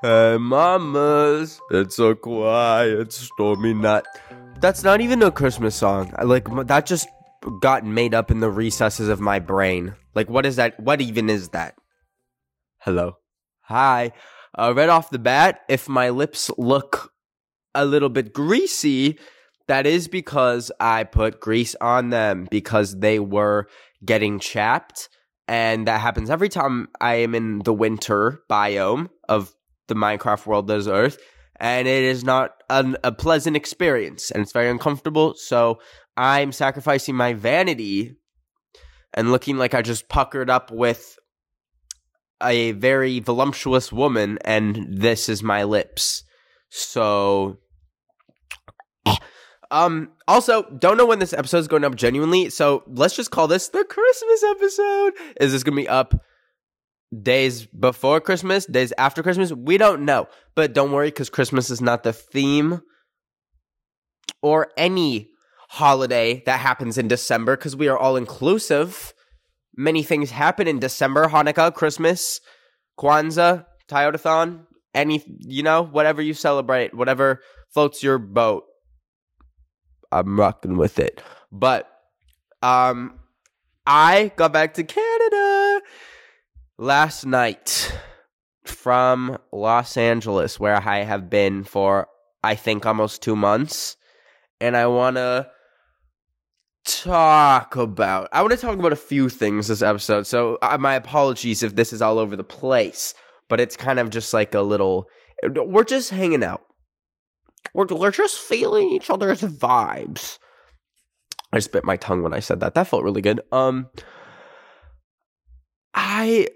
Hey, mamas, it's a quiet, stormy night. That's not even a Christmas song. I like that just got made up in the recesses of my brain. Like, what is that? What even is that? Hello, hi. Uh, right off the bat, if my lips look a little bit greasy, that is because I put grease on them because they were getting chapped. And that happens every time I am in the winter biome of the Minecraft world that is Earth, and it is not an, a pleasant experience, and it's very uncomfortable. So I'm sacrificing my vanity and looking like I just puckered up with a very voluptuous woman, and this is my lips. So. Um, also, don't know when this episode is going up genuinely, so let's just call this the Christmas episode. Is this gonna be up days before Christmas, days after Christmas. We don't know. But don't worry because Christmas is not the theme or any holiday that happens in December because we are all inclusive. Many things happen in December Hanukkah, Christmas, Kwanzaa, Toyotathon, any, you know, whatever you celebrate, whatever floats your boat. I'm rocking with it. But um I got back to Canada last night from Los Angeles, where I have been for, I think, almost two months. And I want to talk about, I want to talk about a few things this episode. So, uh, my apologies if this is all over the place, but it's kind of just like a little, we're just hanging out. We're, we're just feeling each other's vibes. I spit my tongue when I said that. That felt really good. Um, I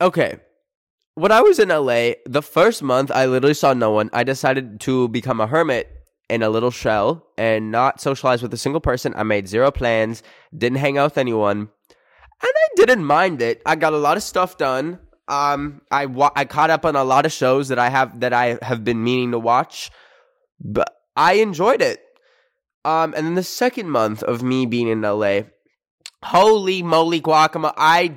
okay. When I was in LA, the first month I literally saw no one. I decided to become a hermit in a little shell and not socialize with a single person. I made zero plans, didn't hang out with anyone, and I didn't mind it. I got a lot of stuff done. Um, I wa- I caught up on a lot of shows that I have that I have been meaning to watch, but I enjoyed it. Um, and then the second month of me being in LA, holy moly guacamole! I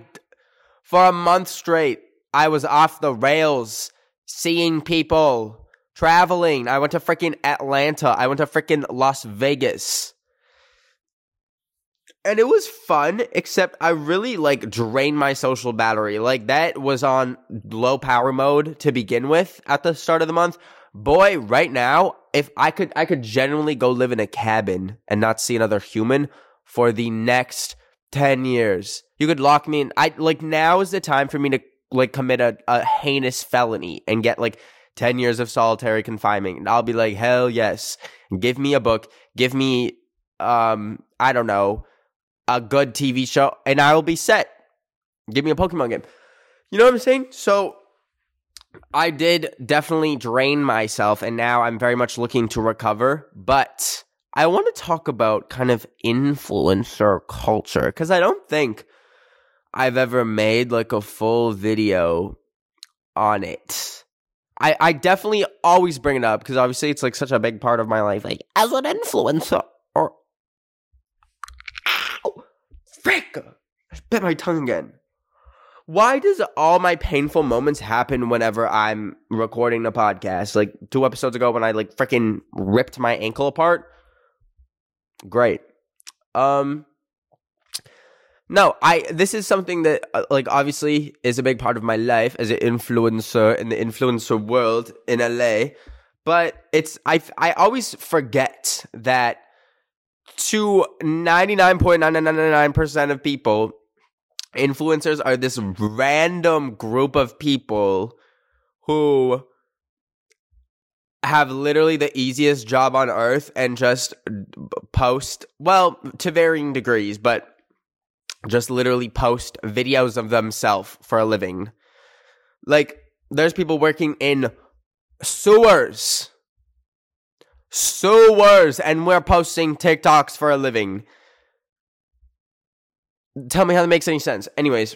for a month straight, I was off the rails, seeing people, traveling. I went to freaking Atlanta. I went to freaking Las Vegas. And it was fun, except I really like drained my social battery. Like that was on low power mode to begin with at the start of the month. Boy, right now, if I could I could genuinely go live in a cabin and not see another human for the next 10 years. You could lock me in. I like now is the time for me to like commit a, a heinous felony and get like 10 years of solitary confinement. And I'll be like, hell yes. Give me a book. Give me, um, I don't know, a good TV show and I will be set. Give me a Pokemon game. You know what I'm saying? So I did definitely drain myself and now I'm very much looking to recover, but I want to talk about kind of influencer culture because I don't think I've ever made like a full video on it. I, I definitely always bring it up because obviously it's like such a big part of my life, like as an influencer. Or ow, frick, I bit my tongue again. Why does all my painful moments happen whenever I'm recording a podcast? Like two episodes ago when I like freaking ripped my ankle apart. Great. Um no, I this is something that uh, like obviously is a big part of my life as an influencer in the influencer world in LA. But it's I I always forget that to 99.9999% of people influencers are this random group of people who have literally the easiest job on earth and just post well to varying degrees but just literally post videos of themselves for a living. Like there's people working in sewers. Sewers! And we're posting tiktoks for a living. Tell me how that makes any sense. Anyways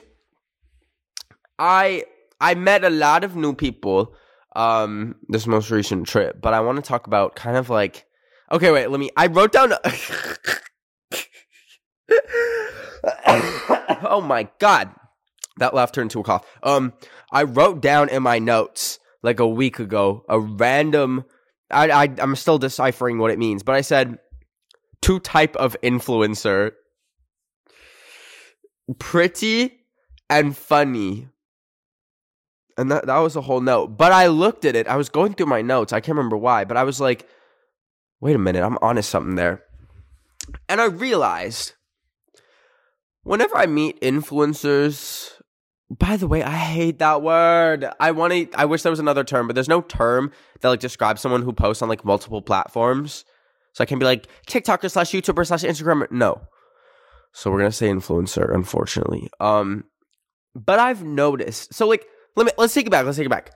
i i met a lot of new people um this most recent trip, but I want to talk about kind of like okay, wait, let me I wrote down Oh my god. That laugh turned into a cough. Um I wrote down in my notes like a week ago a random I, I I'm still deciphering what it means, but I said two type of influencer pretty and funny and that that was a whole note. But I looked at it. I was going through my notes. I can't remember why, but I was like, "Wait a minute, I'm onto something there." And I realized whenever I meet influencers, by the way, I hate that word. I want to I wish there was another term, but there's no term that like describes someone who posts on like multiple platforms. So I can be like TikToker slash YouTuber slash Instagram. No. So we're gonna say influencer, unfortunately. Um, but I've noticed. So like let me let's take it back. Let's take it back.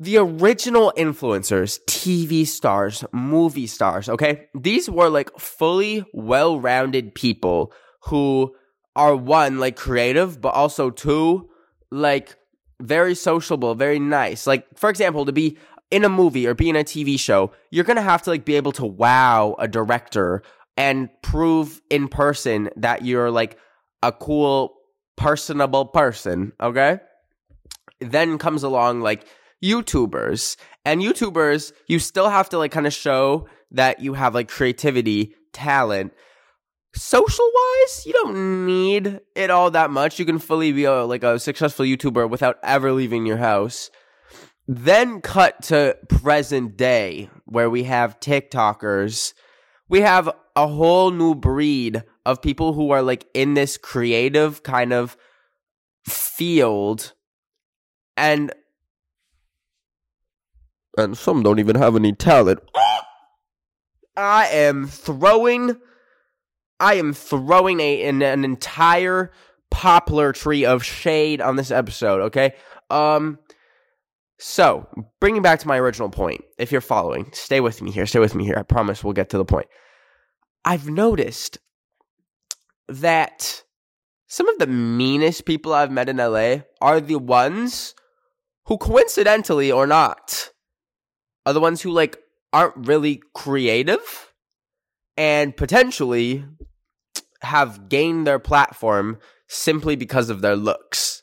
The original influencers, TV stars, movie stars, okay? These were like fully well-rounded people who are one like creative, but also two like very sociable, very nice. Like for example, to be in a movie or be in a TV show, you're going to have to like be able to wow a director and prove in person that you're like a cool personable person, okay? Then comes along like YouTubers. And YouTubers, you still have to like kind of show that you have like creativity, talent. Social wise, you don't need it all that much. You can fully be a, like a successful YouTuber without ever leaving your house. Then cut to present day where we have TikTokers. We have a whole new breed of people who are like in this creative kind of field and and some don't even have any talent. I am throwing I am throwing a an, an entire poplar tree of shade on this episode, okay? Um so, bringing back to my original point, if you're following, stay with me here, stay with me here. I promise we'll get to the point. I've noticed that some of the meanest people I've met in LA are the ones who coincidentally or not are the ones who like aren't really creative and potentially have gained their platform simply because of their looks.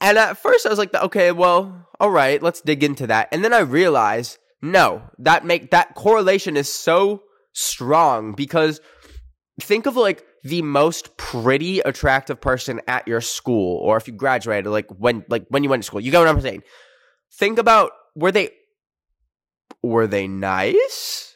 And at first I was like, okay, well, all right, let's dig into that. And then I realized, no, that make that correlation is so strong because think of like the most pretty, attractive person at your school, or if you graduated, like when like when you went to school. You get what I'm saying? Think about were they were they nice?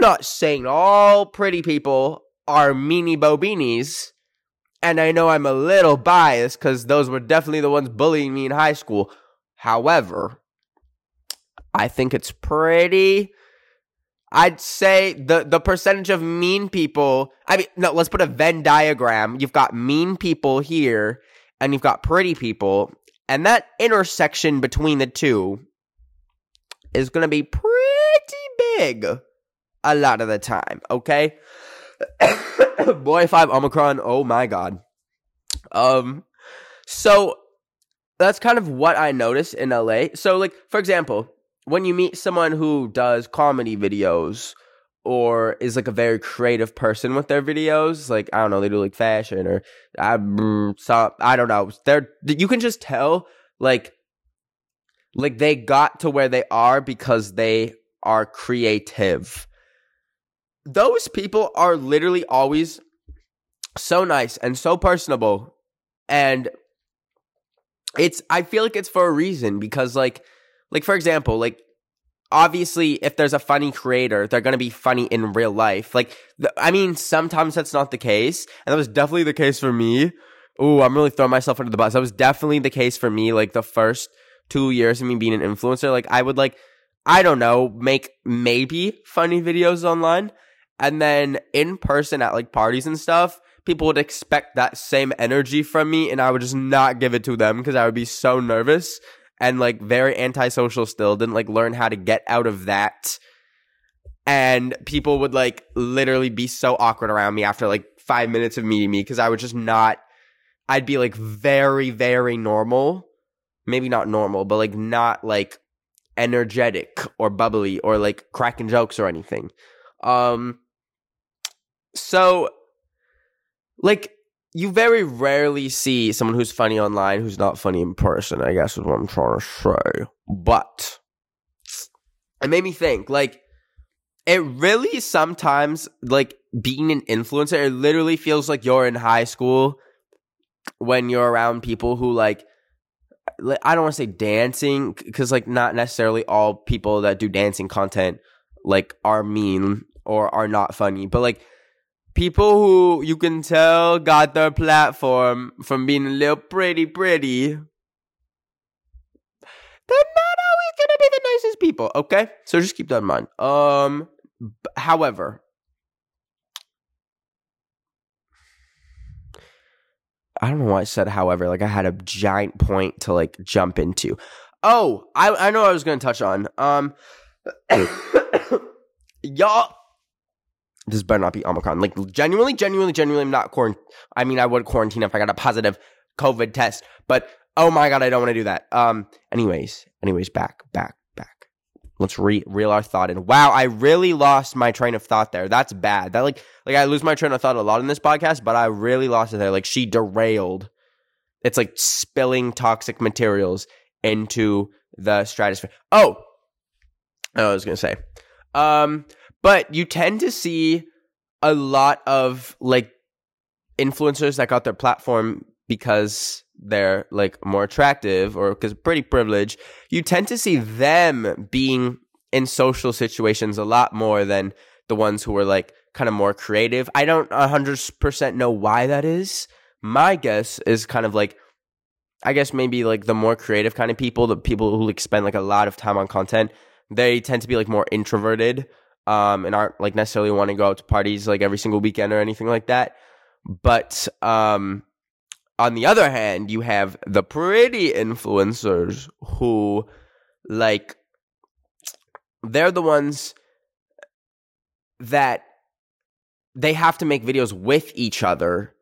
Not saying all pretty people are meanie bobinis. And I know I'm a little biased because those were definitely the ones bullying me in high school. However, I think it's pretty. I'd say the the percentage of mean people. I mean, no, let's put a Venn diagram. You've got mean people here, and you've got pretty people, and that intersection between the two is going to be pretty big a lot of the time. Okay, boy, if I'm Omicron. Oh my god. Um, so that's kind of what I notice in LA. So, like, for example, when you meet someone who does comedy videos or is like a very creative person with their videos, like I don't know, they do like fashion or I, so, I don't know. They're you can just tell like like they got to where they are because they are creative. Those people are literally always so nice and so personable and it's I feel like it's for a reason because like like for example, like obviously if there's a funny creator, they're going to be funny in real life. Like th- I mean, sometimes that's not the case, and that was definitely the case for me. Ooh, I'm really throwing myself under the bus. That was definitely the case for me like the first 2 years of me being an influencer. Like I would like I don't know, make maybe funny videos online and then in person at like parties and stuff, people would expect that same energy from me and I would just not give it to them because I would be so nervous and like very antisocial still, didn't like learn how to get out of that. And people would like literally be so awkward around me after like five minutes of meeting me because I would just not, I'd be like very, very normal. Maybe not normal, but like not like energetic or bubbly or like cracking jokes or anything. Um, so like you very rarely see someone who's funny online who's not funny in person, I guess is what I'm trying to say. But it made me think, like, it really sometimes, like, being an influencer, it literally feels like you're in high school when you're around people who, like, I don't want to say dancing because, like, not necessarily all people that do dancing content, like, are mean or are not funny, but, like, people who you can tell got their platform from being a little pretty pretty, they're not always gonna be the nicest people, okay? So just keep that in mind. Um however, I don't know why I said however, like I had a giant point to like jump into. Oh, I I know I was gonna touch on. Um y'all this better not be Omicron. Like genuinely, genuinely, genuinely, I'm not quarantine. I mean, I would quarantine if I got a positive COVID test, but oh my god, I don't want to do that. Um. Anyways, anyways, back, back, back. Let's re- reel our thought in. Wow, I really lost my train of thought there. That's bad. That like, like I lose my train of thought a lot in this podcast, but I really lost it there. Like she derailed. It's like spilling toxic materials into the stratosphere. Oh, I was gonna say. Um, but you tend to see a lot of like influencers that got their platform because they're like more attractive or because pretty privileged. You tend to see them being in social situations a lot more than the ones who are like kind of more creative. I don't 100% know why that is. My guess is kind of like I guess maybe like the more creative kind of people, the people who like spend like a lot of time on content, they tend to be like more introverted um, and aren't like necessarily want to go out to parties like every single weekend or anything like that. But um, on the other hand, you have the pretty influencers who like they're the ones that they have to make videos with each other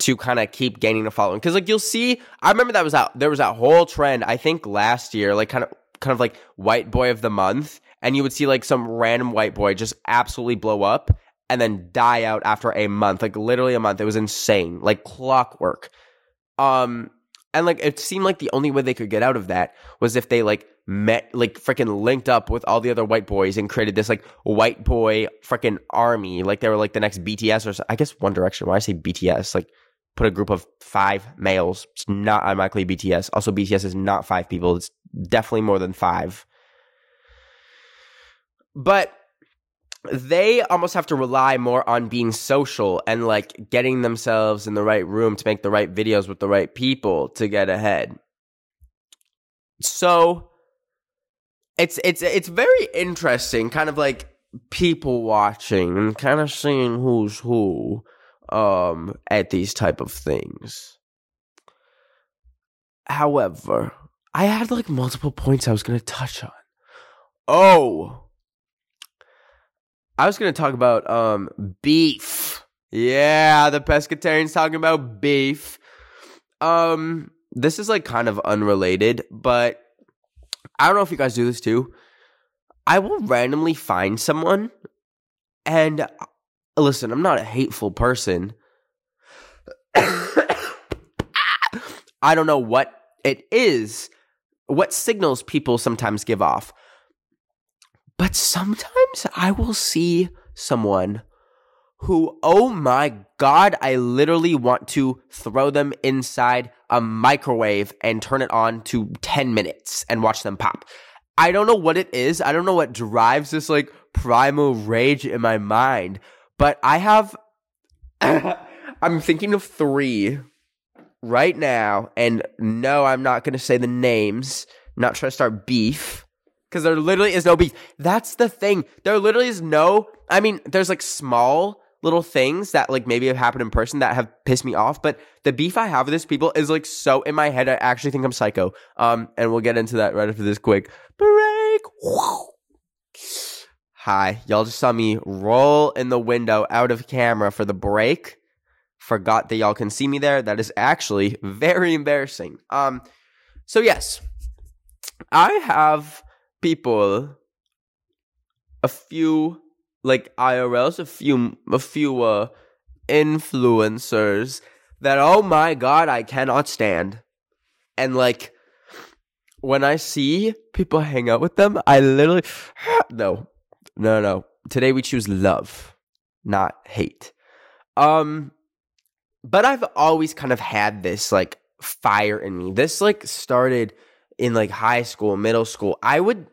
to kind of keep gaining a following. Cause like you'll see, I remember that was out, there was that whole trend, I think last year, like kind of, kind of like white boy of the month and you would see like some random white boy just absolutely blow up and then die out after a month, like literally a month. It was insane, like clockwork. Um, and like it seemed like the only way they could get out of that was if they like met, like freaking linked up with all the other white boys and created this like white boy freaking army, like they were like the next BTS or I guess One Direction. Why I say BTS, like put a group of five males. It's not automatically BTS. Also, BTS is not five people. It's definitely more than five. But they almost have to rely more on being social and like getting themselves in the right room to make the right videos with the right people to get ahead. So it's it's it's very interesting, kind of like people watching and kind of seeing who's who um at these type of things. However, I had like multiple points I was going to touch on. Oh, I was going to talk about um beef. Yeah, the pescatarians talking about beef. Um this is like kind of unrelated, but I don't know if you guys do this too. I will randomly find someone and uh, listen, I'm not a hateful person. I don't know what it is, what signals people sometimes give off. But sometimes I will see someone who, oh my God, I literally want to throw them inside a microwave and turn it on to 10 minutes and watch them pop. I don't know what it is. I don't know what drives this like primal rage in my mind, but I have, I'm thinking of three right now. And no, I'm not going to say the names, not trying to start beef because there literally is no beef. That's the thing. There literally is no, I mean, there's like small little things that like maybe have happened in person that have pissed me off, but the beef I have with these people is like so in my head. I actually think I'm psycho. Um, and we'll get into that right after this quick break. Hi, y'all just saw me roll in the window out of camera for the break. Forgot that y'all can see me there. That is actually very embarrassing. Um, so yes, I have people, a few like IRLs, a few a few uh influencers that oh my god, I cannot stand. And like when I see people hang out with them, I literally no. No, no. Today we choose love, not hate. Um but I've always kind of had this like fire in me. This like started in like high school, middle school. I would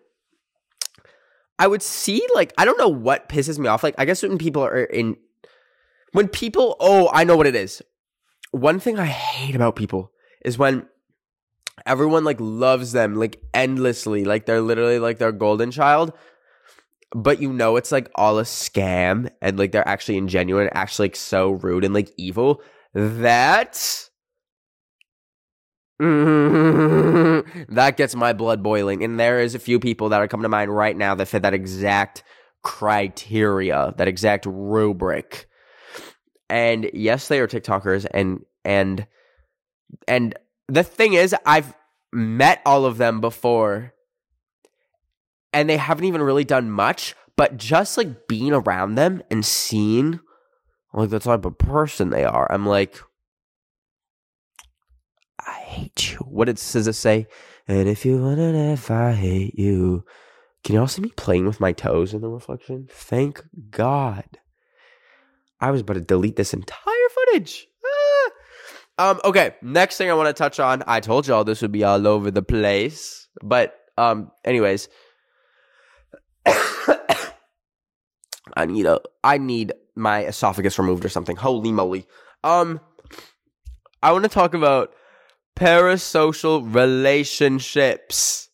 I would see like I don't know what pisses me off. Like I guess when people are in when people oh, I know what it is. One thing I hate about people is when everyone like loves them like endlessly, like they're literally like their golden child. But you know it's like all a scam and like they're actually ingenuine, actually like so rude and like evil. That that gets my blood boiling. And there is a few people that are coming to mind right now that fit that exact criteria, that exact rubric. And yes, they are TikTokers and and and the thing is I've met all of them before and they haven't even really done much, but just like being around them and seeing like the type of person they are, I'm like I hate you. What did SZA say? And if you wanna if I hate you. Can y'all see me playing with my toes in the reflection? Thank God. I was about to delete this entire footage. Ah. Um, okay, next thing I want to touch on. I told y'all this would be all over the place. But um, anyways. I need a I need my esophagus removed or something. Holy moly. Um I want to talk about parasocial relationships.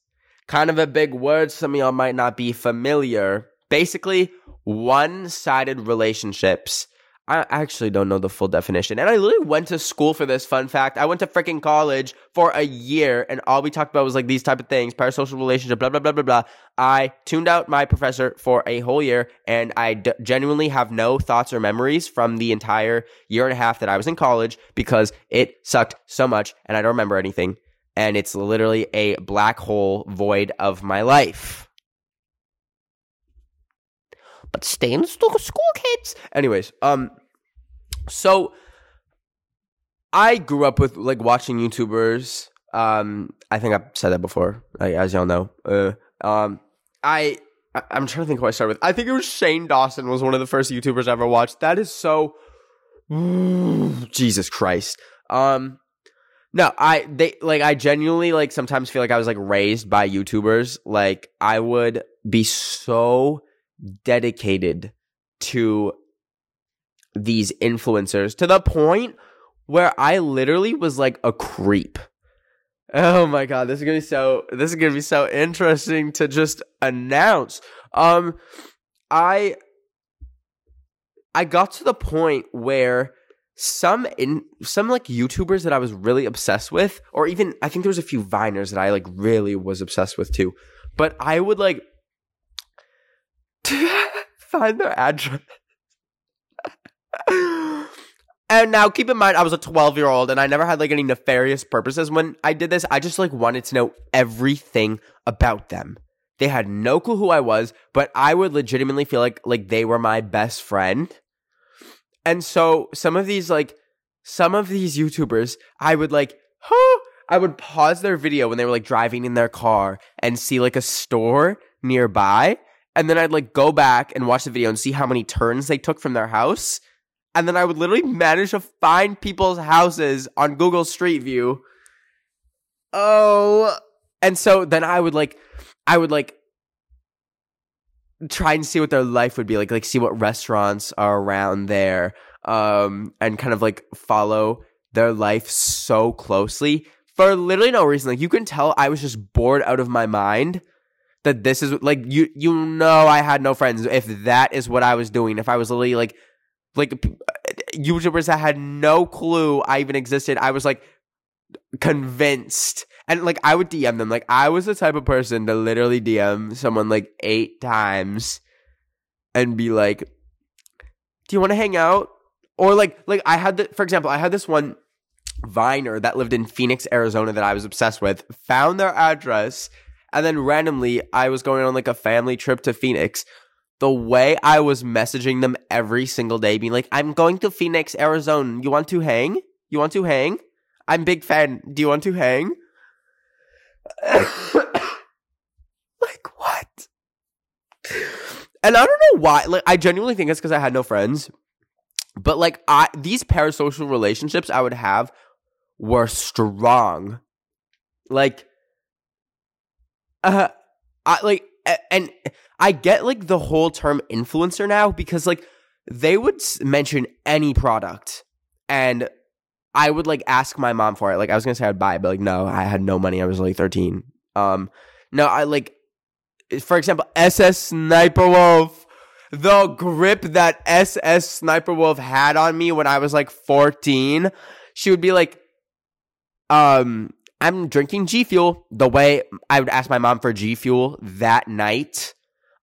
Kind of a big word, some of y'all might not be familiar. Basically, one sided relationships I actually don't know the full definition. And I literally went to school for this fun fact. I went to freaking college for a year and all we talked about was like these type of things, parasocial relationship, blah, blah, blah, blah, blah. I tuned out my professor for a whole year and I d- genuinely have no thoughts or memories from the entire year and a half that I was in college because it sucked so much and I don't remember anything. And it's literally a black hole void of my life but stay in school, kids. Anyways, um, so I grew up with like watching YouTubers. Um, I think I've said that before, like, as y'all know. Uh, um, I I'm trying to think who I started with. I think it was Shane Dawson was one of the first YouTubers I ever watched. That is so Jesus Christ. Um no, I they like I genuinely like sometimes feel like I was like raised by YouTubers. Like I would be so dedicated to these influencers to the point where I literally was like a creep. Oh my god, this is gonna be so this is gonna be so interesting to just announce. Um I I got to the point where some in some like YouTubers that I was really obsessed with, or even I think there was a few Viners that I like really was obsessed with too. But I would like find their address. And now keep in mind I was a 12 year old and I never had like any nefarious purposes when I did this. I just like wanted to know everything about them. They had no clue who I was, but I would legitimately feel like like they were my best friend and so some of these like some of these YouTubers, I would like, huh, I would pause their video when they were like driving in their car and see like a store nearby. And then I'd like go back and watch the video and see how many turns they took from their house. And then I would literally manage to find people's houses on Google Street View. Oh. And so then I would like, I would like try and see what their life would be like, like see what restaurants are around there, um, and kind of like follow their life so closely for literally no reason. Like you can tell I was just bored out of my mind that this is like you you know I had no friends if that is what I was doing. If I was literally like like YouTubers that had no clue I even existed, I was like convinced and like I would DM them. Like I was the type of person to literally DM someone like eight times and be like, "Do you want to hang out?" Or like like I had the for example, I had this one Viner that lived in Phoenix, Arizona that I was obsessed with. Found their address and then randomly I was going on like a family trip to Phoenix. The way I was messaging them every single day, being like, I'm going to Phoenix, Arizona. You want to hang? You want to hang? I'm big fan. Do you want to hang? like what? And I don't know why. Like I genuinely think it's because I had no friends. But like I these parasocial relationships I would have were strong. Like uh I like and I get like the whole term influencer now because like they would mention any product and I would like ask my mom for it. Like I was gonna say I'd buy it, but like no, I had no money. I was like 13. Um, no, I like, for example, SSSniperWolf. The grip that SSSniperWolf had on me when I was like 14, she would be like, um, I'm drinking G Fuel. The way I would ask my mom for G Fuel that night,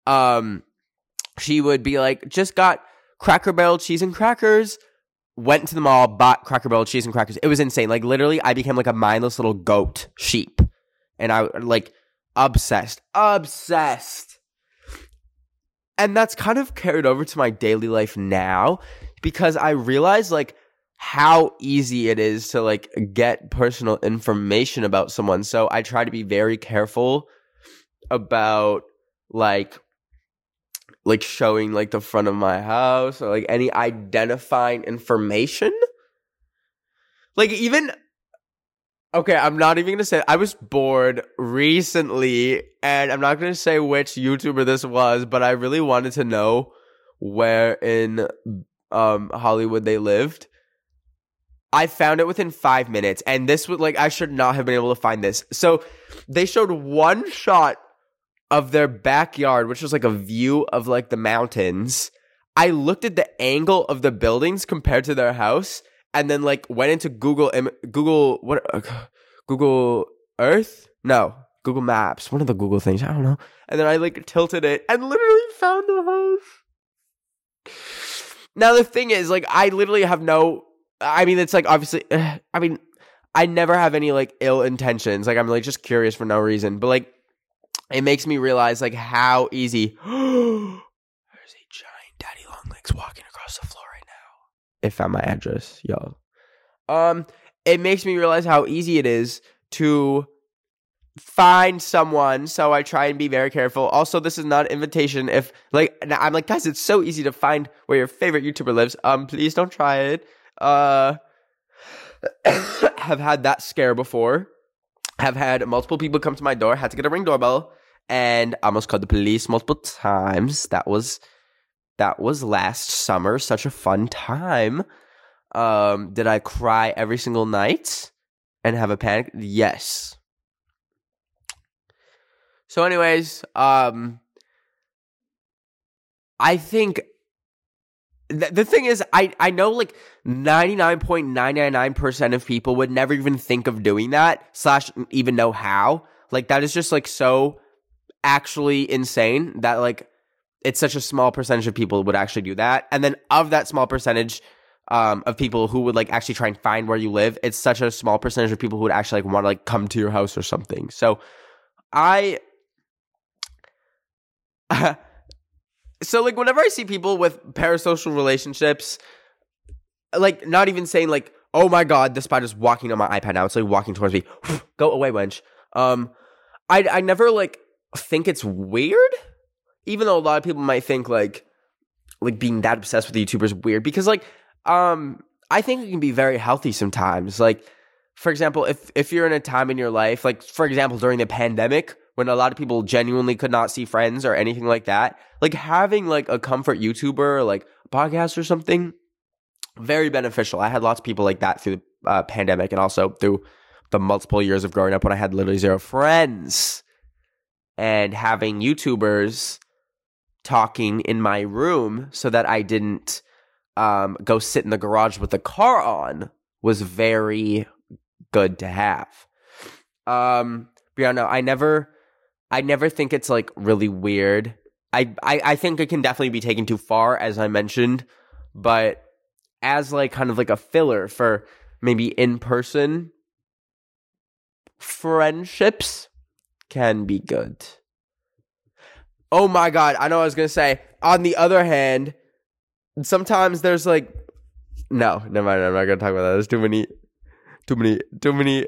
um, she would be like, just got Cracker Barrel cheese and crackers went to the mall, bought Cracker Barrel cheese and crackers. It was insane. Like literally, I became like a mindless little goat sheep, and I like obsessed, obsessed. And that's kind of carried over to my daily life now because I realize like how easy it is to like get personal information about someone. So I try to be very careful about like like showing like the front of my house or like any identifying information. Like even Okay, I'm not even gonna say I was bored recently, and I'm not gonna say which YouTuber this was, but I really wanted to know where in um Hollywood they lived. I found it within five minutes, and this was like I should not have been able to find this. So they showed one shot of their backyard, which was like a view of like the mountains. I looked at the angle of the buildings compared to their house, and then like went into Google Google what uh, Google Earth? No, Google Maps. One of the Google things. I don't know. And then I like tilted it and literally found the house. Now the thing is, like, I literally have no. I mean, it's like obviously. I mean, I never have any like ill intentions. Like, I'm like just curious for no reason. But like, it makes me realize like how easy. There's a giant daddy long legs walking across the floor right now. It found my address, y'all. Um, it makes me realize how easy it is to find someone so i try and be very careful also this is not an invitation if like i'm like guys it's so easy to find where your favorite youtuber lives um please don't try it uh have had that scare before have had multiple people come to my door had to get a ring doorbell and I almost called the police multiple times. That was that was last summer. Such a fun time. Um, did I cry every single night and have a panic? Yes. So, anyways, um, I think th- the thing is, I I know like ninety nine point nine nine nine percent of people would never even think of doing that slash even know how. Like that is just like so actually insane that like it's such a small percentage of people would actually do that. And then of that small percentage um, of people who would like actually try and find where you live, it's such a small percentage of people who would actually like want to like come to your house or something. So I so like whenever I see people with parasocial relationships, like not even saying like, oh my god, the spider's walking on my iPad now. It's like walking towards me. Go away, wench. Um I I never like think it's weird, even though a lot of people might think like like being that obsessed with the YouTubers weird because like um I think it can be very healthy sometimes. Like for example, if if you're in a time in your life, like for example during the pandemic when a lot of people genuinely could not see friends or anything like that, like having like a comfort YouTuber or like podcast or something very beneficial. I had lots of people like that through the uh, pandemic and also through the multiple years of growing up when I had literally zero friends and having YouTubers talking in my room so that I didn't um, go sit in the garage with the car on was very good to have. Um, but yeah, no, I never, I never think it's like really weird. I, I, I think it can definitely be taken too far, as I mentioned, but as like kind of like a filler for maybe in person friendships can be good. Oh my god, I know I was gonna say. On the other hand, sometimes there's like no, never mind, I'm not gonna talk about that. There's too many too many too many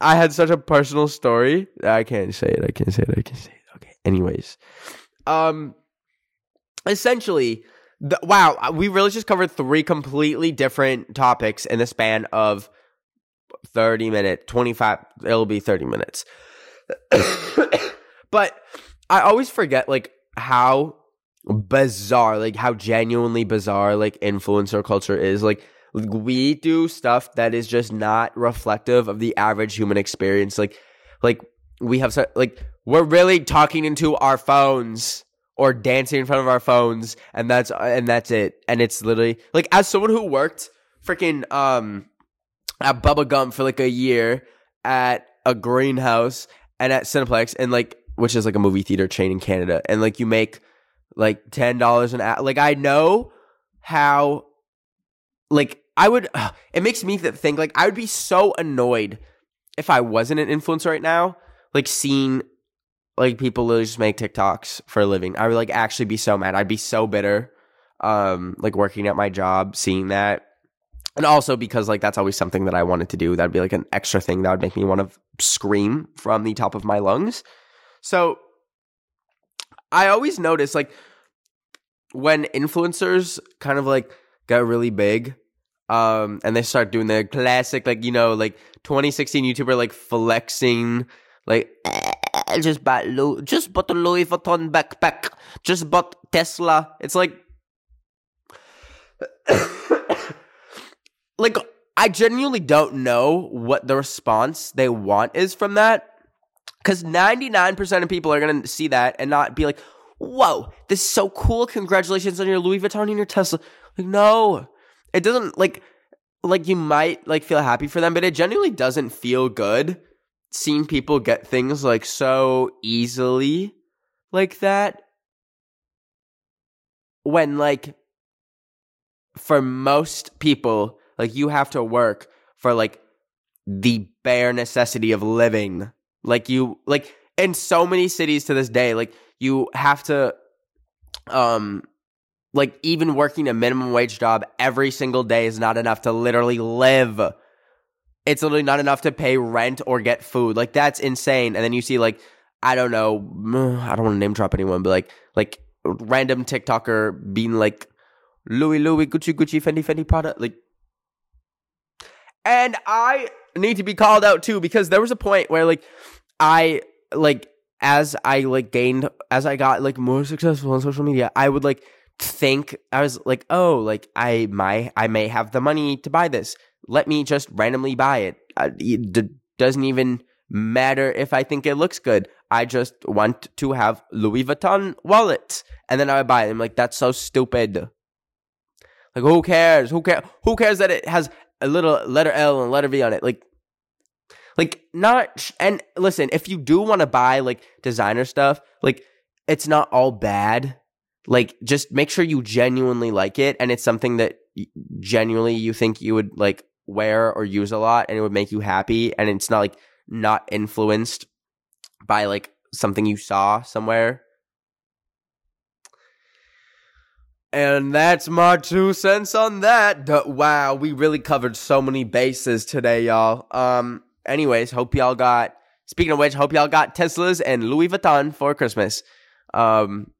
I had such a personal story. I can't say it, I can't say it, I can't say it. Okay. Anyways. Um essentially the, wow, we really just covered three completely different topics in the span of 30 minutes, 25, it'll be 30 minutes. but I always forget like how bizarre, like how genuinely bizarre like influencer culture is. Like we do stuff that is just not reflective of the average human experience. Like like we have like we're really talking into our phones or dancing in front of our phones and that's and that's it. And it's literally like as someone who worked freaking um at Bubba Gump for like a year at a greenhouse and at Cineplex and like which is like a movie theater chain in Canada, and like you make like ten dollars an hour. Like I know how, like I would. It makes me think like I would be so annoyed if I wasn't an influencer right now, like seeing like people literally just make TikToks for a living. I would like actually be so mad. I'd be so bitter. Um, like working at my job, seeing that. And also because like that's always something that I wanted to do. That'd be like an extra thing that would make me want to scream from the top of my lungs. So I always notice like when influencers kind of like got really big um and they start doing the classic like you know like 2016 YouTuber like flexing like eh, just bought Louis, just bought a Louis Vuitton backpack just bought Tesla it's like like I genuinely don't know what the response they want is from that because 99% of people are to see that and not be like, whoa, this is so cool. Congratulations on your Louis Vuitton and your Tesla. Like, no, it doesn't like, like you might like feel happy for them, but it genuinely doesn't feel good seeing people get things like so easily like that. When like, for most people, like you have to work for like the bare necessity of living like you like in so many cities to this day, like you have to um like even working a minimum wage job every single day is not enough to literally live. It's literally not enough to pay rent or get food. Like that's insane. And then you see like I don't know, I don't want to name drop anyone, but like like random TikToker being like Louis Louis Gucci Gucci Fendi Fendi Prada like and I need to be called out too because there was a point where like I like as I like gained, as I got like more successful on social media, I would like think I was like, oh, like I my I may have the money to buy this. Let me just randomly buy it. Uh, it d- doesn't even matter if I think it looks good. I just want to have Louis Vuitton wallet, and then I would buy it. I'm like, that's so stupid. Like, who cares? Who care? Who cares that it has a little letter L and letter V on it? Like, like not. And listen, if you do want to buy like designer stuff, like it's not all bad. Like, just make sure you genuinely like it, and it's something that genuinely you think you would like wear or use a lot, and it would make you happy, and it's not like not influenced by like something you saw somewhere. And that's my two cents on that. Wow, we really covered so many bases today, y'all. Um, anyways, hope y'all got. Speaking of which, hope y'all got Teslas and Louis Vuitton for Christmas. Um,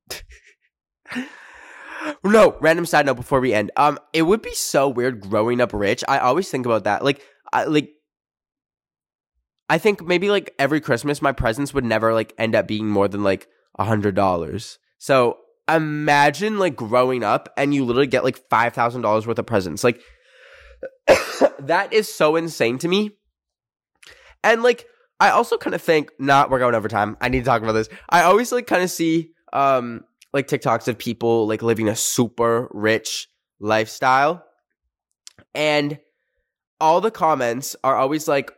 no, random side note before we end. Um, it would be so weird growing up rich. I always think about that. Like, I, like I think maybe like every Christmas, my presents would never like end up being more than like a hundred dollars. So imagine like growing up and you literally get like five thousand dollars worth of presents. Like that is so insane to me. And like I also kind of think, not we're going over time. I need to talk about this. I always like kind of see um like TikToks of people like living a super rich lifestyle. And all the comments are always like,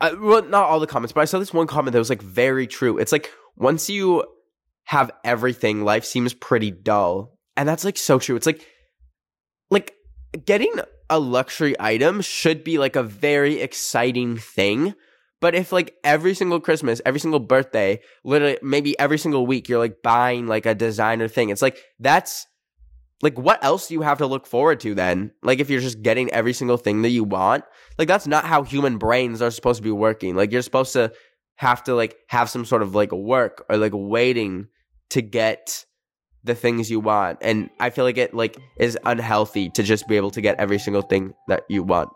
uh, well, not all the comments, but I saw this one comment that was like very true. It's like once you have everything, life seems pretty dull. And that's like so true. It's like, like getting a luxury item should be like a very exciting thing. But if like every single Christmas, every single birthday, literally maybe every single week, you're like buying like a designer thing, it's like that's like what else do you have to look forward to then? Like if you're just getting every single thing that you want, like that's not how human brains are supposed to be working. Like you're supposed to have to like have some sort of like work or like waiting to get the things you want. And I feel like it like is unhealthy to just be able to get every single thing that you want.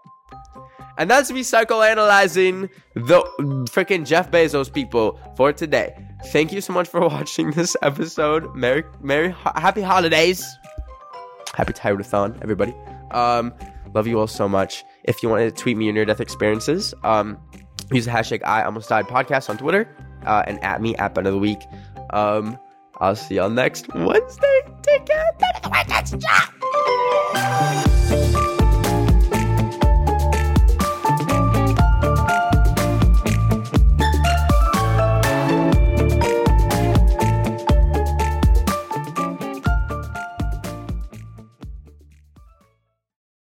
And that's me psychoanalyzing the freaking Jeff Bezos people for today. Thank you so much for watching this episode. Merry, Merry, happy holidays. Happy Tyrothon, everybody. Um, love you all so much. If you want to tweet me your near death experiences, um, use the hashtag I almost died podcast on Twitter uh, and at me at end of the week. Um, I'll see y'all next Wednesday. Take care.